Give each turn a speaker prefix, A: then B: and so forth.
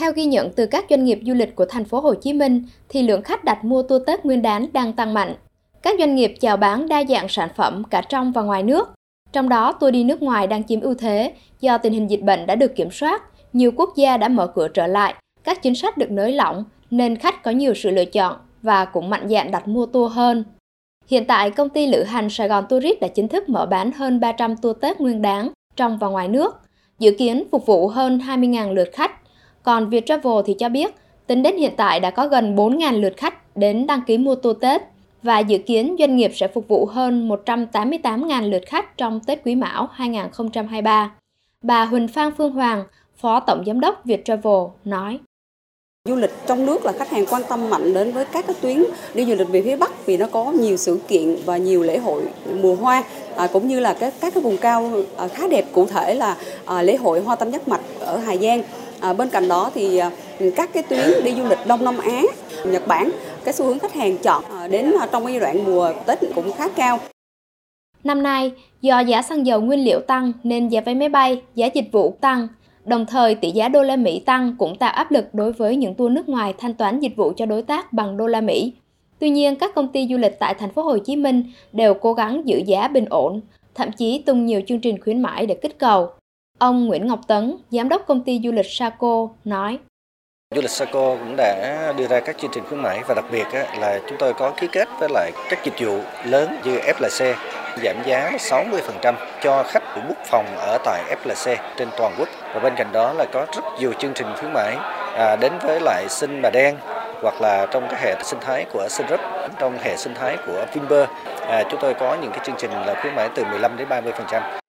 A: Theo ghi nhận từ các doanh nghiệp du lịch của thành phố Hồ Chí Minh thì lượng khách đặt mua tour Tết Nguyên đán đang tăng mạnh. Các doanh nghiệp chào bán đa dạng sản phẩm cả trong và ngoài nước. Trong đó, tour đi nước ngoài đang chiếm ưu thế do tình hình dịch bệnh đã được kiểm soát, nhiều quốc gia đã mở cửa trở lại, các chính sách được nới lỏng nên khách có nhiều sự lựa chọn và cũng mạnh dạn đặt mua tour hơn. Hiện tại, công ty lữ hành Sài Gòn Tourist đã chính thức mở bán hơn 300 tour Tết nguyên đáng trong và ngoài nước, dự kiến phục vụ hơn 20.000 lượt khách. Còn Viettravel thì cho biết, tính đến hiện tại đã có gần 4.000 lượt khách đến đăng ký mua tour Tết và dự kiến doanh nghiệp sẽ phục vụ hơn 188.000 lượt khách trong Tết Quý Mão 2023. Bà Huỳnh Phan Phương Hoàng, Phó Tổng Giám đốc Viettravel nói.
B: Du lịch trong nước là khách hàng quan tâm mạnh đến với các cái tuyến đi du lịch về phía Bắc vì nó có nhiều sự kiện và nhiều lễ hội mùa hoa à, cũng như là các các cái vùng cao à, khá đẹp cụ thể là à, lễ hội hoa tam giác mạch ở Hà Giang. À, bên cạnh đó thì à, các cái tuyến đi du lịch Đông Nam Á, Nhật Bản, cái xu hướng khách hàng chọn à, đến à, trong cái giai đoạn mùa Tết cũng khá cao.
A: Năm nay, do giá xăng dầu nguyên liệu tăng nên giá vé máy bay, giá dịch vụ tăng. Đồng thời, tỷ giá đô la Mỹ tăng cũng tạo áp lực đối với những tour nước ngoài thanh toán dịch vụ cho đối tác bằng đô la Mỹ. Tuy nhiên, các công ty du lịch tại thành phố Hồ Chí Minh đều cố gắng giữ giá bình ổn, thậm chí tung nhiều chương trình khuyến mãi để kích cầu. Ông Nguyễn Ngọc Tấn, giám đốc công ty du lịch Saco, nói:
C: Du lịch Saco cũng đã đưa ra các chương trình khuyến mãi và đặc biệt là chúng tôi có ký kết với lại các dịch vụ lớn như FLC giảm giá 60% cho khách của book phòng ở tại FLC trên toàn quốc. Và bên cạnh đó là có rất nhiều chương trình khuyến mãi à, đến với lại Sinh Bà Đen hoặc là trong cái hệ sinh thái của Sunrup, trong hệ sinh thái của Vinber, à, chúng tôi có những cái chương trình là khuyến mãi từ 15 đến 30%.